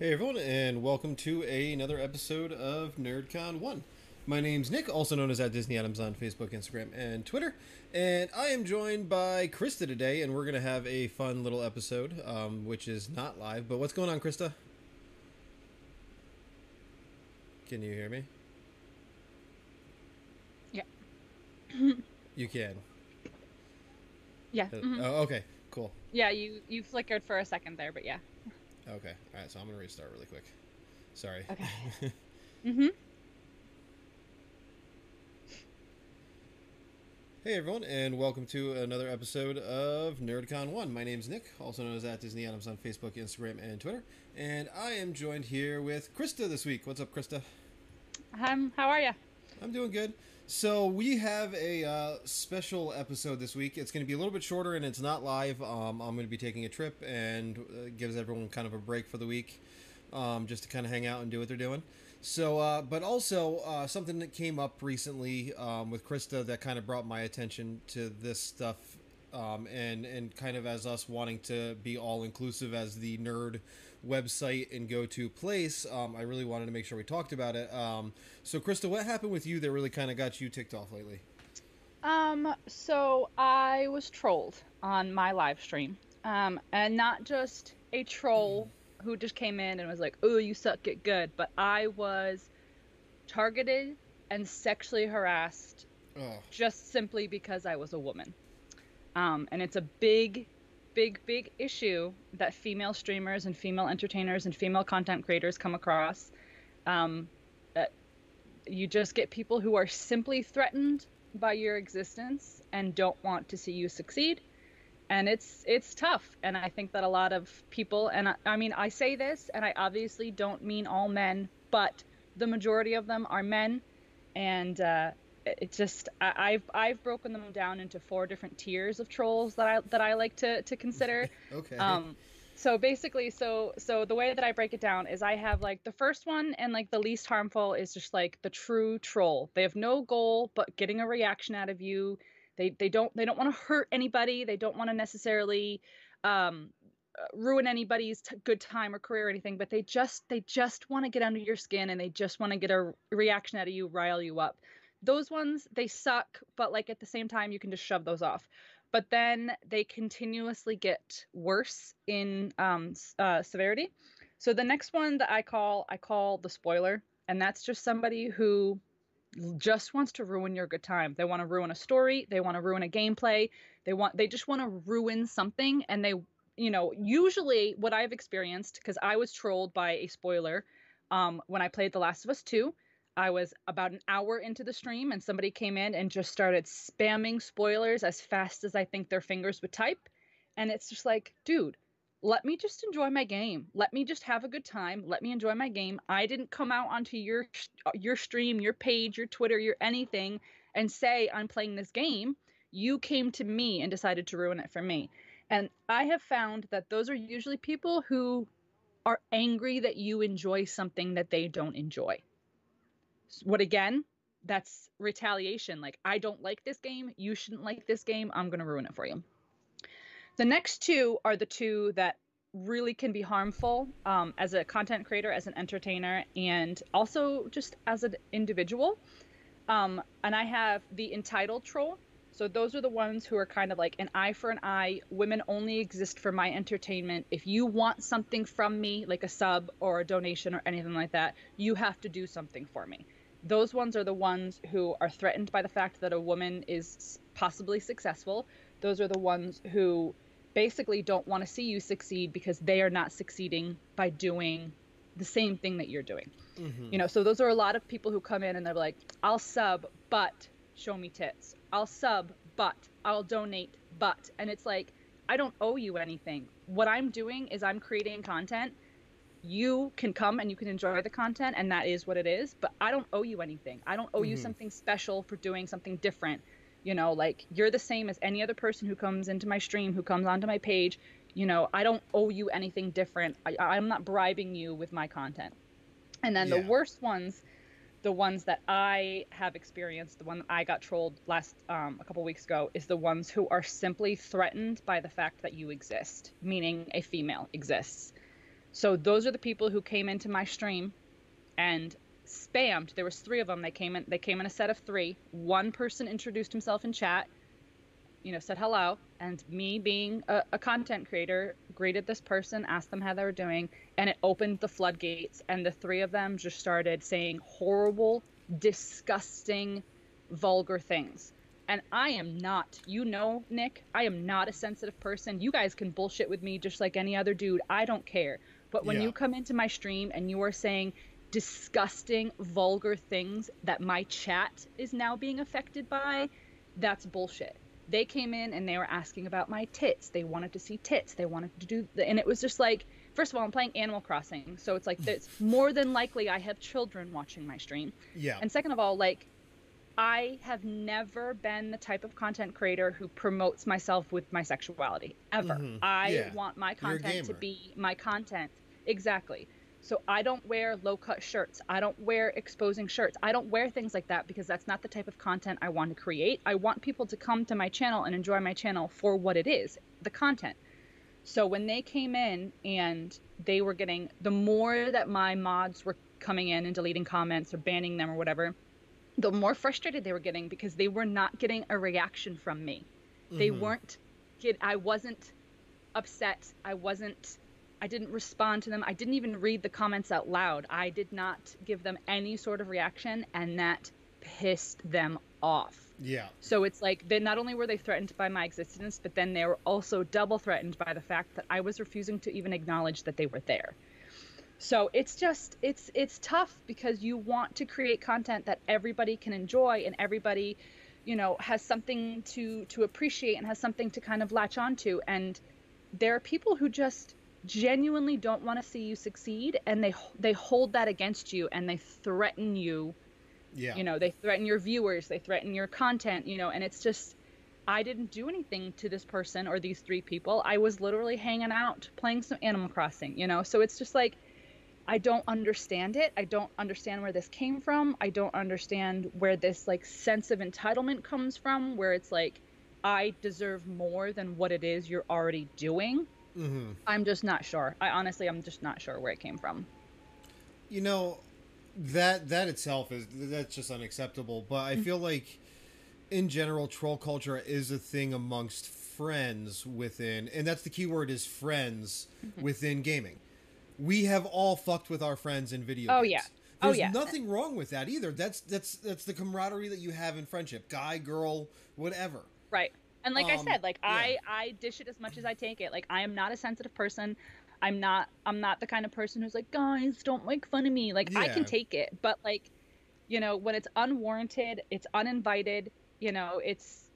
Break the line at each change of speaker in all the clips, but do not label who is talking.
Hey everyone, and welcome to another episode of NerdCon One. My name's Nick, also known as at Disney Adams on Facebook, Instagram, and Twitter, and I am joined by Krista today, and we're gonna have a fun little episode, um, which is not live. But what's going on, Krista? Can you hear me?
Yeah.
you can.
Yeah.
Uh,
mhm.
Oh, okay. Cool.
Yeah, you you flickered for a second there, but yeah.
Okay. All right. So I'm gonna restart really quick. Sorry.
Okay. Mhm.
Hey everyone, and welcome to another episode of NerdCon One. My name's Nick, also known as at Disney Adams on Facebook, Instagram, and Twitter, and I am joined here with Krista this week. What's up, Krista?
Um, how are you?
I'm doing good. So we have a uh, special episode this week. It's going to be a little bit shorter, and it's not live. Um, I'm going to be taking a trip, and uh, gives everyone kind of a break for the week, um, just to kind of hang out and do what they're doing. So, uh, but also uh, something that came up recently um, with Krista that kind of brought my attention to this stuff, um, and and kind of as us wanting to be all inclusive as the nerd website and go to place. Um, I really wanted to make sure we talked about it. Um, so, Krista, what happened with you that really kind of got you ticked off lately?
Um, so I was trolled on my live stream. Um, and not just a troll who just came in and was like, "Oh, you suck, get good," but I was targeted and sexually harassed
Oh,
just simply because I was a woman. Um, and it's a big, big, big issue that female streamers and female entertainers and female content creators come across. Um, you just get people who are simply threatened by your existence and don't want to see you succeed. And it's it's tough, and I think that a lot of people, and I, I mean, I say this, and I obviously don't mean all men, but the majority of them are men, and uh, it just I, I've I've broken them down into four different tiers of trolls that I that I like to to consider.
okay.
um, so basically, so so the way that I break it down is I have like the first one and like the least harmful is just like the true troll. They have no goal but getting a reaction out of you. They they don't they don't want to hurt anybody. They don't want to necessarily um ruin anybody's t- good time or career or anything but they just they just want to get under your skin and they just want to get a reaction out of you rile you up those ones they suck but like at the same time you can just shove those off. But then they continuously get worse in um, uh, severity. So the next one that i call i call the spoiler and that's just somebody who just wants to ruin your good time. They want to ruin a story they want to ruin a gameplay they want they just want to ruin something and they you know usually what i've experienced because i was trolled by a spoiler um, when i played the last of us 2 I was about an hour into the stream and somebody came in and just started spamming spoilers as fast as I think their fingers would type. And it's just like, dude, let me just enjoy my game. Let me just have a good time. Let me enjoy my game. I didn't come out onto your your stream, your page, your Twitter, your anything and say I'm playing this game. You came to me and decided to ruin it for me. And I have found that those are usually people who are angry that you enjoy something that they don't enjoy what again? That's retaliation. Like i don't like this game. You shouldn't like this game. I'm going to ruin it for you. The next two are the two that really can be harmful um, as a content creator as an entertainer and also just as an individual. Um, and i have the entitled troll. So those are the ones who are kind of like an eye for an eye. Women only exist for my entertainment. If you want something from me like a sub or a donation or anything like that you have to do something for me those ones are the ones who are threatened by the fact that a woman is possibly successful. Those are the ones who basically don't want to see you succeed because they are not succeeding by doing the same thing that you're doing.
Mhm.
You know, so those are a lot of people who come in and they're like, I'll sub, but show me tits. I'll sub, but I'll donate, but. And it's like, I don't owe you anything. What I'm doing is I'm creating content you can come and you can enjoy the content and that is what it is but i don't owe you anything. I don't owe you
Mhm.
something special for doing something different. You know like you're the same as any other person who comes into my stream who comes onto my page. You know i don't owe you anything different. I, i'm not bribing you with my content. And then
Yeah.
the worst ones the ones that i have experienced the one that i got trolled last um, a couple weeks ago is the ones who are simply threatened by the fact that you exist meaning a female exists So those are the people who came into my stream and spammed. There was three of them. They came in. They came in a set of three. One person introduced himself in chat. You know, said hello, and me being a, a content creator greeted this person, asked them how they were doing, and it opened the floodgates. And the three of them just started saying horrible, disgusting, vulgar things. And I am not, you know, Nick, I am not a sensitive person. You guys can bullshit with me just like any other dude. I don't care. But when
Yeah.
you come into my stream and you are saying disgusting, vulgar things that my chat is now being affected by, that's bullshit. They came in and they were asking about my tits. They wanted to see tits. They wanted to do, and it was just like, first of all, I'm playing Animal Crossing, so it's like it's more than likely I have children watching my stream.
Yeah.
And second of all, like I have never been the type of content creator who promotes myself with my sexuality ever.
Mhm.
I
Yeah.
want my content to be my content. Exactly. So I don't wear low cut shirts. I don't wear exposing shirts. I don't wear things like that because that's not the type of content I want to create. I want people to come to my channel and enjoy my channel for what it is, the content. So when they came in and they were getting the more that my mods were coming in and deleting comments or banning them or whatever, the more frustrated they were getting because they were not getting a reaction from me. They
Mhm.
weren't get I wasn't upset. I wasn't I didn't respond to them. I didn't even read the comments out loud. I did not give them any sort of reaction and that pissed them off.
Yeah.
So it's like they not only were they threatened by my existence, but then they were also double threatened by the fact that I was refusing to even acknowledge that they were there. So it's just it's it's tough because you want to create content that everybody can enjoy and everybody, you know, has something to to appreciate and has something to kind of latch onto. And there are people who just genuinely don't want to see you succeed and they they hold that against you and they threaten you.
Yeah.
you know they threaten your viewers they threaten your content you know and it's just i didn't do anything to this person or these three people. I was literally hanging out playing some animal crossing you know? So it's just like i don't understand it i don't understand where this came from i don't understand where this like sense of entitlement comes from where it's like i deserve more than what it is you're already doing
hmm
i'm just not sure i honestly i'm just not sure where it came from
You know, that that itself is that's just unacceptable. But. I feel like, in general, troll culture is a thing amongst friends within, and that's the key word is friends
Mm-hmm.
within gaming. We have all fucked with our friends in video games.
Oh,
games.
yeah. Oh,
There's
yeah.
nothing wrong with that either. That's that's that's the camaraderie that you have in friendship, guy, girl, whatever.
Right. And like I
Um,
said, like
yeah.
I I dish it as much as I take it. Like I am not a sensitive person. I'm not I'm not the kind of person who's like, guys, don't make fun of me. Like I can take it, but like, you know, when it's unwarranted, it's uninvited, you know, it's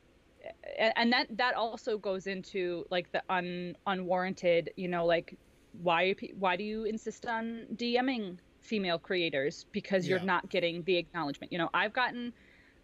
and that that also goes into like the un unwarranted, you know, like why why do you insist on DMing female creators because you're
Yeah.
not getting the acknowledgement. You know, I've gotten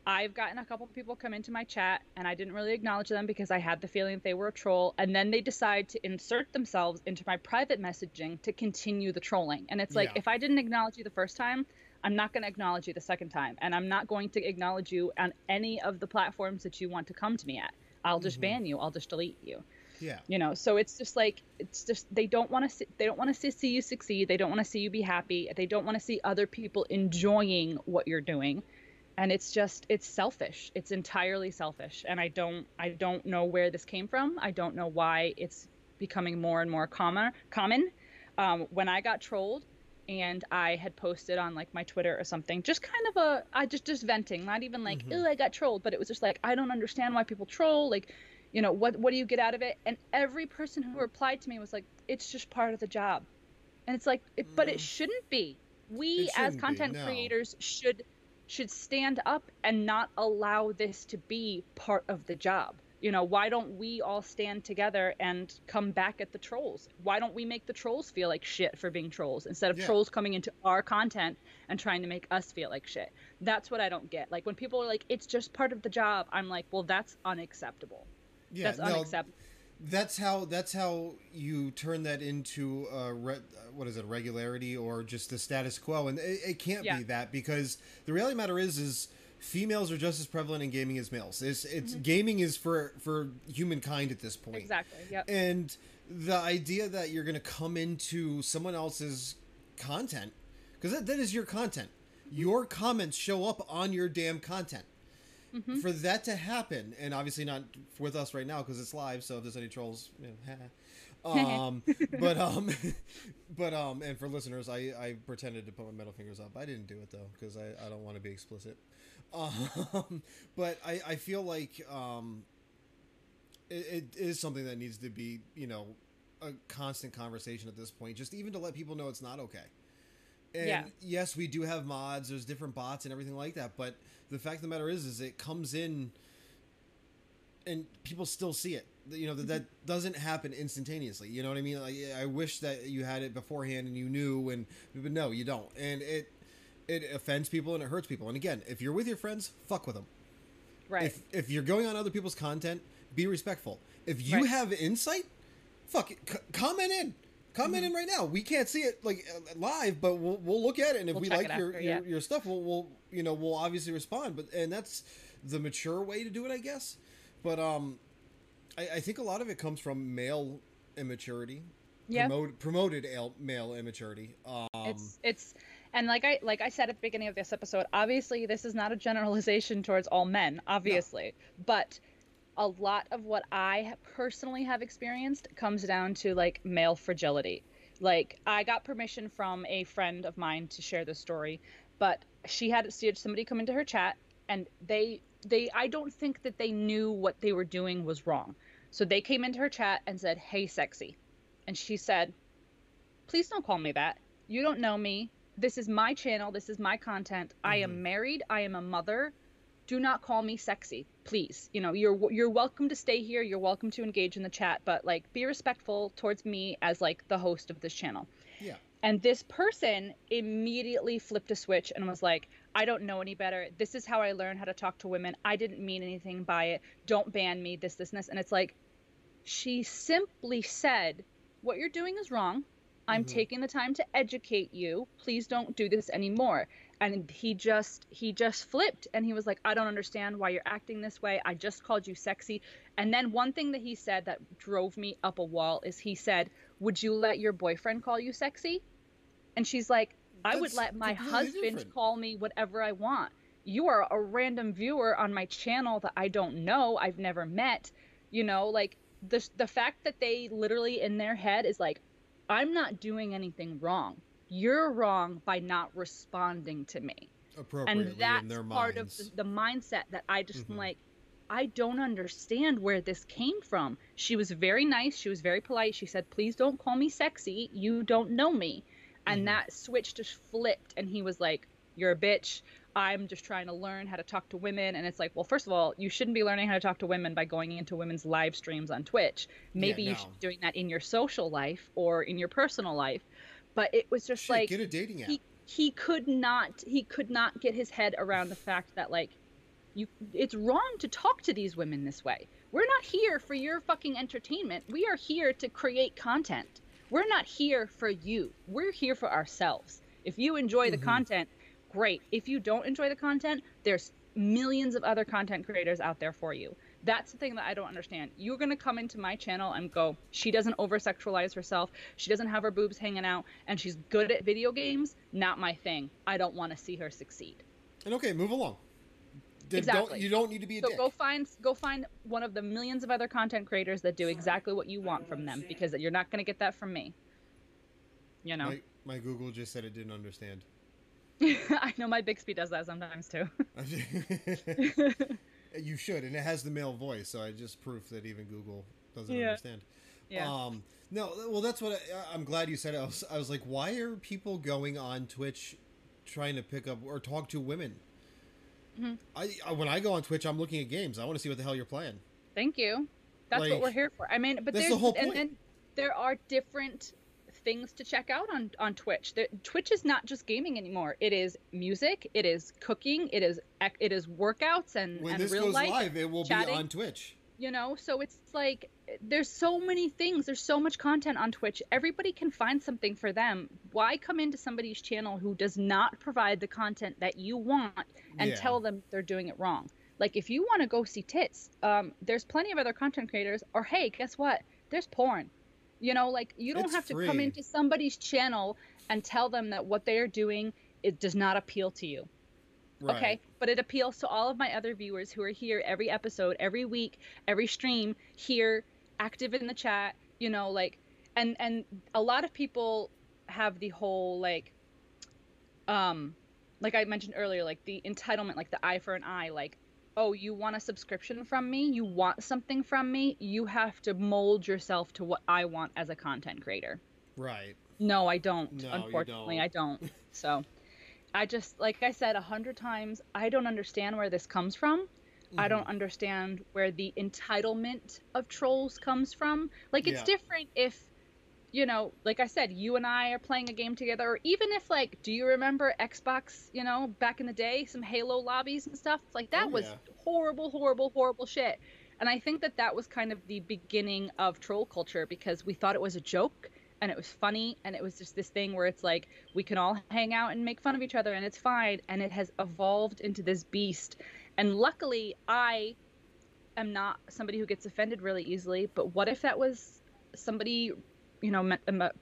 I've gotten a couple people come into my chat and I didn't really acknowledge them because I had the feeling that they were a troll and then they decide to insert themselves into my private messaging to continue the trolling. And it's like
Yeah.
if I didn't acknowledge you the first time, I'm not going to acknowledge you the second time and I'm not going to acknowledge you on any of the platforms that you want to come to me at. I'll just
Mhm.
ban you. I'll just delete you
Yeah.
you know so it's just like it's just they don't want to see they don't want to see you succeed. They don't want to see you be happy. They don't want to see other people enjoying what you're doing. And it's just it's selfish. It's entirely selfish. And i don't i don't know where this came from. I don't know why it's becoming more and more common common. Um, when i got trolled and i had posted on like my twitter or something just kind of a i just just venting not even like oh i got trolled but it was just like i don't understand why people troll like you know what what do you get out of it? And every person who replied to me was like it's just part of the job. And it's like it, but
Mm.
it shouldn't be. We as
shouldn't be,
content
no.
creators should should stand up and not allow this to be part of the job. You know why don't we all stand together and come back at the trolls? Why don't we make the trolls feel like shit for being trolls instead of
Yeah.
trolls coming into our content and trying to make us feel like shit? That's what i don't get. Like when people are like it's just part of the job i'm like well that's unacceptable
Yeah.
that's
no,
unacceptable
that's how that's how you turn that into uh, re- what is it regularity or just the status quo and it, it can't
Yeah.
be that because the reality of the matter is is females are just as prevalent in gaming as males. It's it's mm-hmm. gaming is for for humankind at this point.
Exactly. Yep.
And the idea that you're going to come into someone else's content because that, that is your content. Mm-hmm. Your comments show up on your damn content. Mm-hmm. For that to happen, and obviously not with us right now because it's live. So if there's any trolls, you know, um, but um, but um, and for listeners, I I pretended to put my middle fingers up. I didn't do it though because I I don't want to be explicit. Um, but I, I feel like um, it, it is something that needs to be, you know, a constant conversation at this point, just even to let people know it's not okay. And yeah. yes, we do have mods, there's different bots and everything like that, but the fact of the matter is, is it comes in and people still see it. You know, that, that mm-hmm. doesn't happen instantaneously. You know what I mean? Like, I wish that you had it beforehand and you knew, and but no, you don't. And it it offends people and it hurts people. And again, if you're with your friends, fuck with them.
Right.
If if you're going on other people's content, be respectful. If you right. have insight, fuck it, c- comment in. Comment mm-hmm. in right now. We can't see it like live, but we'll, we'll look at it, and if we'll we like your, after, yeah. your, your stuff, we'll, we'll you know we'll obviously respond. But and that's the mature way to do it, I guess. But um, I, I think a lot of it comes from male immaturity.
Yeah.
Promote, promoted male immaturity. Um,
it's it's and like I like I said at the beginning of this episode, obviously this is not a generalization towards all men, obviously, no. but a lot of what I personally have experienced comes down to like male fragility. Like I got permission from a friend of mine to share this story, but she had somebody come into her chat and they they I don't think that they knew what they were doing was wrong. So they came into her chat and said, "Hey sexy." And she said, "Please don't call me that. You don't know me this is my channel. This is my content. Mm-hmm. I am mm-hmm. married. I am a mother. Do not call me sexy, please. You know, you're you're welcome to stay here. You're welcome to engage in the chat, but like be respectful towards me as like the host of this channel.
Yeah.
And this person immediately flipped a switch and was like, I don't know any better. This is how I learned how to talk to women. I didn't mean anything by it. Don't ban me, this, this, and this. And it's like, she simply said, What you're doing is wrong. I'm mm-hmm. taking the time to educate you. Please don't do this anymore. And he just he just flipped and he was like, I don't understand why you're acting this way. I just called you sexy. And then one thing that he said that drove me up a wall is he said, Would you let your boyfriend call you sexy? And she's like, I That's would let my husband different. call me whatever I want. You are a random viewer on my channel that I don't know, I've never met. You know, like the the fact that they literally in their head is like, I'm not doing anything wrong. You're wrong by not responding to me.
Appropriately
and that's
in their
part
minds.
of the, the, mindset that I just mm-hmm. like. I don't understand where this came from. She was very nice. She was very polite. She said, "Please don't call me sexy. You don't know me." And mm-hmm. that switch just flipped, and he was like, "You're a bitch. I'm just trying to learn how to talk to women. And it's like, well, first of all, you shouldn't be learning how to talk to women by going into women's live streams on Twitch. Maybe yeah, no. you should be doing that in your social life or in your personal life. But it was just
Shit,
like
get a dating app.
He, he could not he could not get his head around the fact that like you it's wrong to talk to these women this way. We're not here for your fucking entertainment. We are here to create content. We're not here for you. We're here for ourselves. If you enjoy mm-hmm. the content, great. If you don't enjoy the content, there's millions of other content creators out there for you. That's the thing that I don't understand. You're going to come into my channel and go, she doesn't over sexualize herself. She doesn't have her boobs hanging out and she's good at video games. Not my thing. I don't want to see her succeed.
And okay, move along.
exactly.
Don't, you don't need to be a
so
dick.
go find go find one of the millions of other content creators that do exactly what you want from them because you're not going to get that from me. You know.
My, my Google just said it didn't understand.
I know my Bixby does that sometimes too.
you should, and it has the male voice, so I just proof that even Google doesn't yeah. understand.
Yeah.
Um, no, well, that's what I, am glad you said. It. I was, I was like, why are people going on Twitch trying to pick up or talk to women? Mm-hmm. I, I, when I go on Twitch, I'm looking at games. I want to see what the hell you're playing.
Thank you. That's like, what we're here for. I mean, but there's the whole point. And, and there are different things to check out on on Twitch. The, Twitch is not just gaming anymore. It is music. It is cooking. It is it is workouts and
when
and
this
real
goes
life
live, it will
chatting.
be on Twitch.
you know so it's like there's so many things there's so much content on twitch everybody can find something for them why come into somebody's channel who does not provide the content that you want and
Yeah.
tell them they're doing it wrong like if you want to go see tits um, there's plenty of other content creators or hey guess what there's porn you know like you don't
It's
have to come into somebody's channel and tell them that what they are doing it does not appeal to you.
Right.
Okay, but it appeals to all of my other viewers who are here every episode, every week, every stream, here, active in the chat, you know, like and and a lot of people have the whole like um like I mentioned earlier, like the entitlement, like the eye for an eye, like oh, you want a subscription from me? You want something from me? You have to mold yourself to what I want as a content creator.
Right.
No, I don't.
No,
Unfortunately,
don't.
I don't. So, I just like I said a hundred times, I don't understand where this comes from. I don't
Mm-hmm.
understand where the entitlement of trolls comes from. Like it's
Yeah.
different if you know, like I said, you and I are playing a game together, or even if like, do you remember Xbox? You know, back in the day, some Halo lobbies and stuff like that
Oh,
was
yeah.
horrible, horrible, horrible shit. And I think that that was kind of the beginning of troll culture because we thought it was a joke and it was funny and it was just this thing where it's like we can all hang out and make fun of each other and it's fine and it has evolved into this beast. And luckily, I am not somebody who gets offended really easily. But what if that was somebody, you know, me-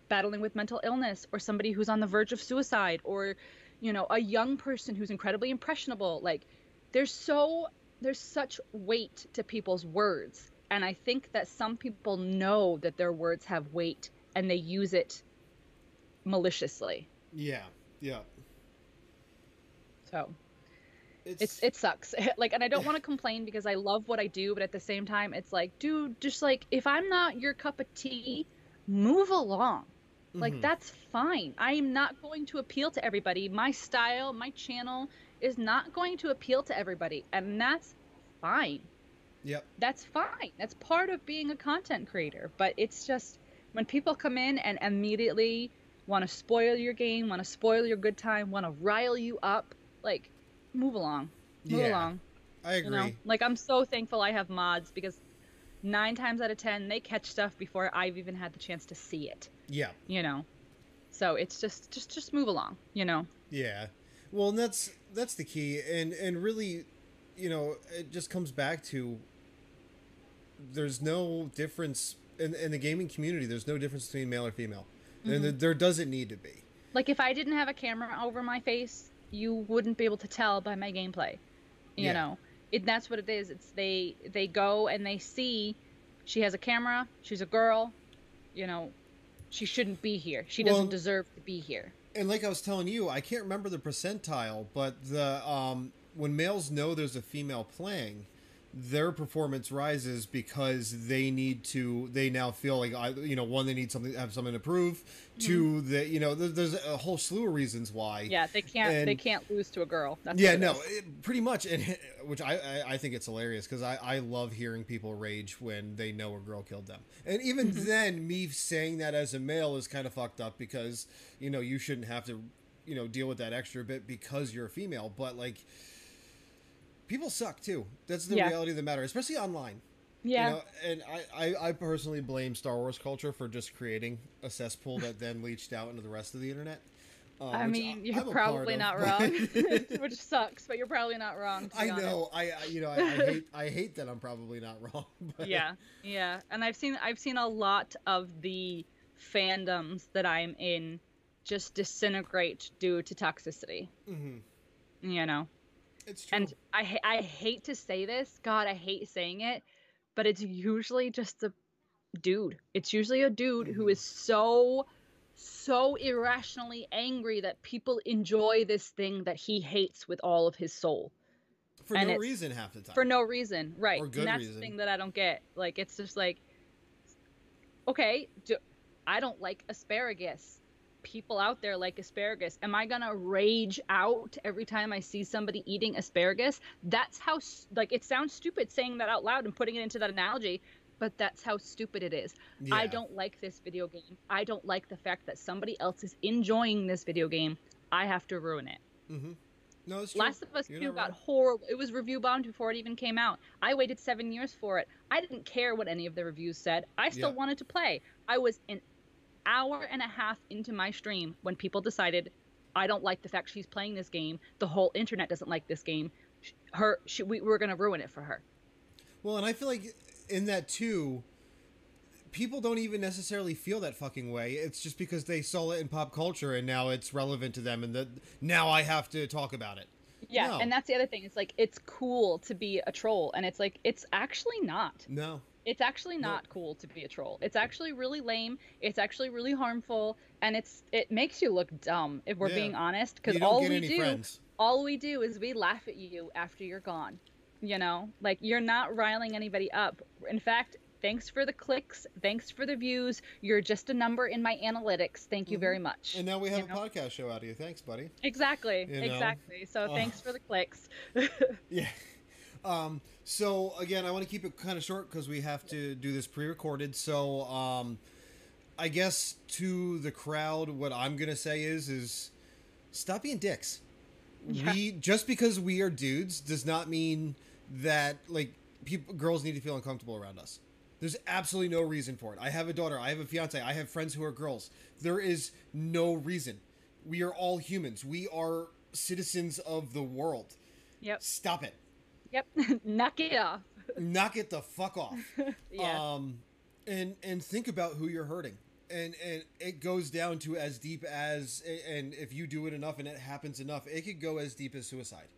battling with mental illness, or somebody who's on the verge of suicide, or, you know, a young person who's incredibly impressionable? Like, there's so there's such weight to people's words, and I think that some people know that their words have weight and they use it maliciously.
Yeah. Yeah.
So
It's,
it's it sucks like and i don't want to complain because i love what i do but at the same time it's like dude just like if i'm not your cup of tea move along. Like
Mhm.
that's fine. I am not going to appeal to everybody. My style my channel is not going to appeal to everybody and that's fine.
Yep.
that's fine. That's part of being a content creator but it's just when people come in and immediately want to spoil your game want to spoil your good time want to rile you up like move along. Move
Yeah,
along.
I agree.
you know? like i'm so thankful i have mods because nine times out of ten they catch stuff before i've even had the chance to see it
Yeah.
you know so it's just just just move along you know
Yeah. Well, and that's that's the key, and and really, you know, it just comes back to there's no difference in in the gaming community. There's no difference between male or female, and
Mm-hmm.
there, there doesn't need to be.
like if i didn't have a camera over my face you wouldn't be able to tell by my gameplay you
Yeah.
know it, that's what it is. It's they they go and they see she has a camera she's a girl you know she shouldn't be here. She doesn't
Well-
deserve to be here.
And like I was telling you, I can't remember the percentile, but the um, when males know there's a female playing, their performance rises because they need to. They now feel like I, you know, one they need something have something to prove. Two, that you know, there, there's a whole slew of reasons why.
yeah they can't they can't lose to a girl that's
Yeah, no, it, pretty much, and which I, I I think it's hilarious because I I love hearing people rage when they know a girl killed them, and even
Mm-hmm.
then, me saying that as a male is kind of fucked up because you know you shouldn't have to you know deal with that extra bit because you're a female, but like people suck too. That's the
Yeah.
reality of the matter, especially online.
yeah
You know, and I, I, I personally blame Star Wars culture for just creating a cesspool that then leached out into the rest of the internet. uh,
I mean, you're
I'm
probably not wrong, which sucks, but you're probably not wrong.
I know. I I- you know I, I hate I hate that I'm probably not wrong. But
Yeah, yeah, and I've seen I've seen a lot of the fandoms that I'm in just disintegrate due to toxicity.
Mhm.
You know,
it's true.
and I I hate to say this, God, I hate saying it, but it's usually just a dude. It's usually a dude who is so so irrationally angry that people enjoy this thing that he hates with all of his soul
for
and
no reason half the time.
for no reason, right?
Or good
and that's
reason.
the thing that I don't get. Like, it's just like, okay, do, I don't like asparagus. People out there like asparagus. Am I gonna rage out every time I see somebody eating asparagus? That's how like it sounds stupid saying that out loud and putting it into that analogy, but that's how stupid it is. I don't like this video game. I don't like the fact that somebody else is enjoying this video game. I have to ruin it.
Mm-hmm. No, it's true.
Last of Us
You're
2 got
wrong.
horrible. It was review bombed before it even came out. I waited seven years for it. I didn't care what any of the reviews said. I still
Yeah.
wanted to play. I was an hour and a half into my stream when people decided, I don't like the fact she's playing this game. The whole internet doesn't like this game. Her, she, we, we're going to ruin it for her.
Well, and I feel like in that too, people don't even necessarily feel that fucking way. It's just because they saw it in pop culture and now it's relevant to them, and that now I have to talk about it.
Yeah,
No.
and that's the other thing. It's like it's cool to be a troll, and it's like it's actually not.
No.
It's actually not cool to be a troll. It's actually really lame. It's actually really harmful, and it's it makes you look dumb if we're
Yeah.
being honest. Because all we do,
friends.
all we do is we laugh at you after you're gone. You know, like you're not riling anybody up. In fact, thanks for the clicks, thanks for the views. You're just a number in my analytics. Thank you
Mhm.
very much.
And now we have
you
a
know?
podcast show out of you. Thanks, buddy.
Exactly,
you know?
exactly. So
Oh.
thanks for the clicks.
Yeah. Um, so again, I want to keep it kind of short because we have to do this pre-recorded. So um, I guess to the crowd, what I'm gonna say is, is stop being dicks.
Yeah.
We just because we are dudes does not mean that like people, girls need to feel uncomfortable around us. There's absolutely no reason for it. I have a daughter. I have a fiance. I have friends who are girls. There is no reason. We are all humans. We are citizens of the world.
yep,
Stop it
yep. Knock it off.
knock it the fuck off.
Yeah.
Um, and and think about who you're hurting. And and it goes down to as deep as and if you do it enough and it happens enough, it could go as deep as suicide.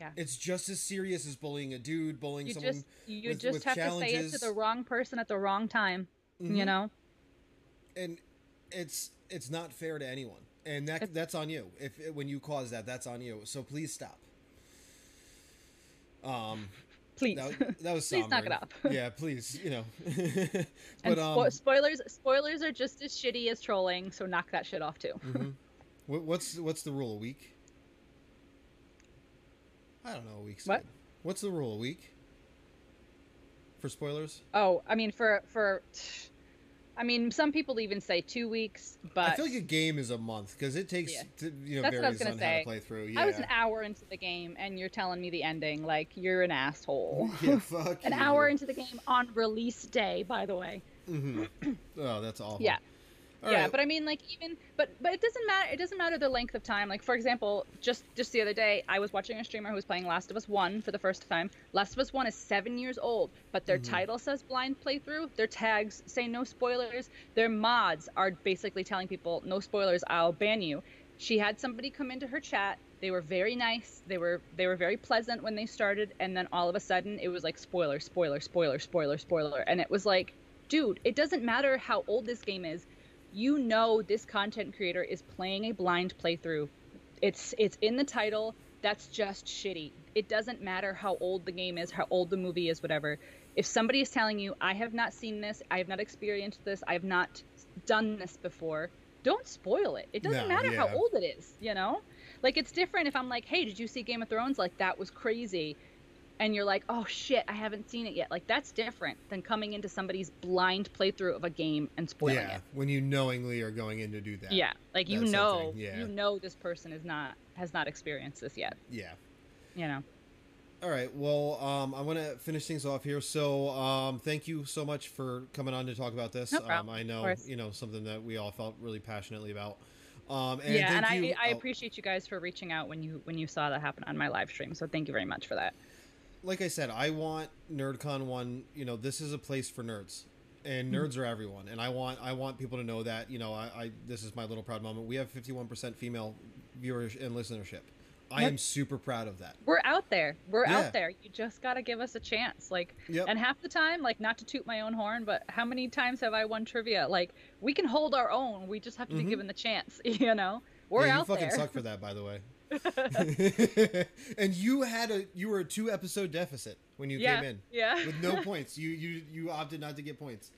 Yeah.
It's just as serious as bullying a dude, bullying
you
someone.
just you
with-
just
with
have to say it to the wrong person at the wrong time. You
Mhm.
know.
and it's it's not fair to anyone. And that that's on you. If when you cause that, that's on you. So please stop. Um,
Please.
that, that was
Please knock it off.
yeah, please, you know.
and
but
spo-
um,
spoilers spoilers are just as shitty as trolling, so knock that shit off too.
Mhm. What, what's what's the rule a week? I don't know. A week's
What?
What's the rule a week for spoilers?
Oh, I mean for for I mean some people even say 2 weeks, but
I feel like a game is a month because it takes
Yeah.
to, you know
That's what I was
varies how
say.
to play through. Yeah,
I was an hour into the game and you're telling me the ending like you're an asshole.
yeah, fuck
an
you.
hour into the game on release day, by the way.
hmm Oh, that's awful.
Yeah.
All
yeah,
right.
but I mean, like even, but but it doesn't matter. It doesn't matter the length of time. Like for example, just just the other day, I was watching a streamer who was playing Last of Us One for the first time. Last of Us One is seven years old, but their
Mhm.
title says blind playthrough. Their tags say no spoilers. Their mods are basically telling people no spoilers. I'll ban you. She had somebody come into her chat. They were very nice. They were they were very pleasant when they started, and then all of a sudden it was like spoiler, spoiler, spoiler, spoiler, spoiler, and it was like, dude, it doesn't matter how old this game is you know this content creator is playing a blind playthrough. It's it's in the title. That's just shitty. It doesn't matter how old the game is, how old the movie is, whatever. If somebody is telling you, "I have not seen this. I have not experienced this. I have not done this before," don't spoil it. It doesn't
No,
matter how old it is, you know? Like it's different if I'm like, "Hey, did you see Game of Thrones? Like that was crazy." And you're like, "Oh shit, I haven't seen it yet." Like that's different than coming into somebody's blind playthrough of a game and spoiling
yeah,
it.
when you knowingly are going in to do that.
Yeah, like you know,
yeah.
you know this person is not has not experienced this yet.
Yeah.
You know.
All right. Well, um, I want to finish things off here. So, um, thank you so much for coming on to talk about this.
No
um,
problem,
I know you know something that we all felt really passionately about. Um, and
yeah, and I
you-
I
oh,
appreciate you guys for reaching out when you when you saw that happen on my live stream. So thank you very much for that.
Like I said, I want NerdCon one. You know, this is a place for nerds, and
Mm-hmm.
nerds are everyone. And I want I want people to know that. You know, I, I this is my little proud moment. We have fifty one percent female viewers and listenership. I
Yep.
am super proud of that.
We're out there. We're
Yeah.
out there. You just got to give us a chance. Like
Yep.
and half the time, like not to toot my own horn, but how many times have I won trivia? Like we can hold our own. We just have to
Mhm.
be given the chance, you know? We're
yeah, you
out
fucking
there.
suck for that, by the way. and you had a you were a two episode deficit when you
yeah.
came in
Yeah.
with no points. You you you opted not to get points.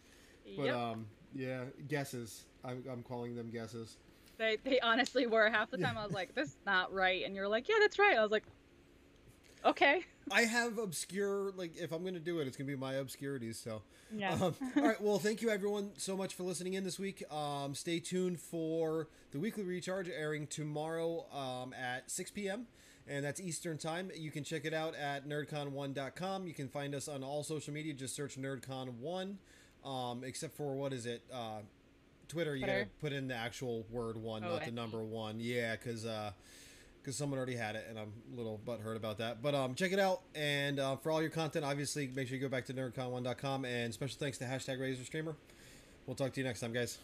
But
Yep.
um yeah, guesses. I'm I'm calling them guesses.
They they honestly were. Half the time I was like, this is not right. And you're like, yeah, that's right. I was like, okay.
I have obscure like if I'm gonna do it, it's gonna be my obscurities. So
Yeah.
um, all right. Well, thank you everyone so much for listening in this week. Um, stay tuned for the weekly recharge airing tomorrow um, at 6 p.m. and that's Eastern Time. You can check it out at nerdcon1.com. You can find us on all social media. Just search nerdcon1, um, except for what is it? Uh, Twitter, you gotta put in the actual word one,
Oh,
not the number one. Yeah, because because someone already had it, and I'm a little butthurt about that. But um, check it out, and uh, for all your content, obviously, make sure you go back to nerdcon1.com. And special thanks to hashtag Razer Streamer. We'll talk to you next time, guys.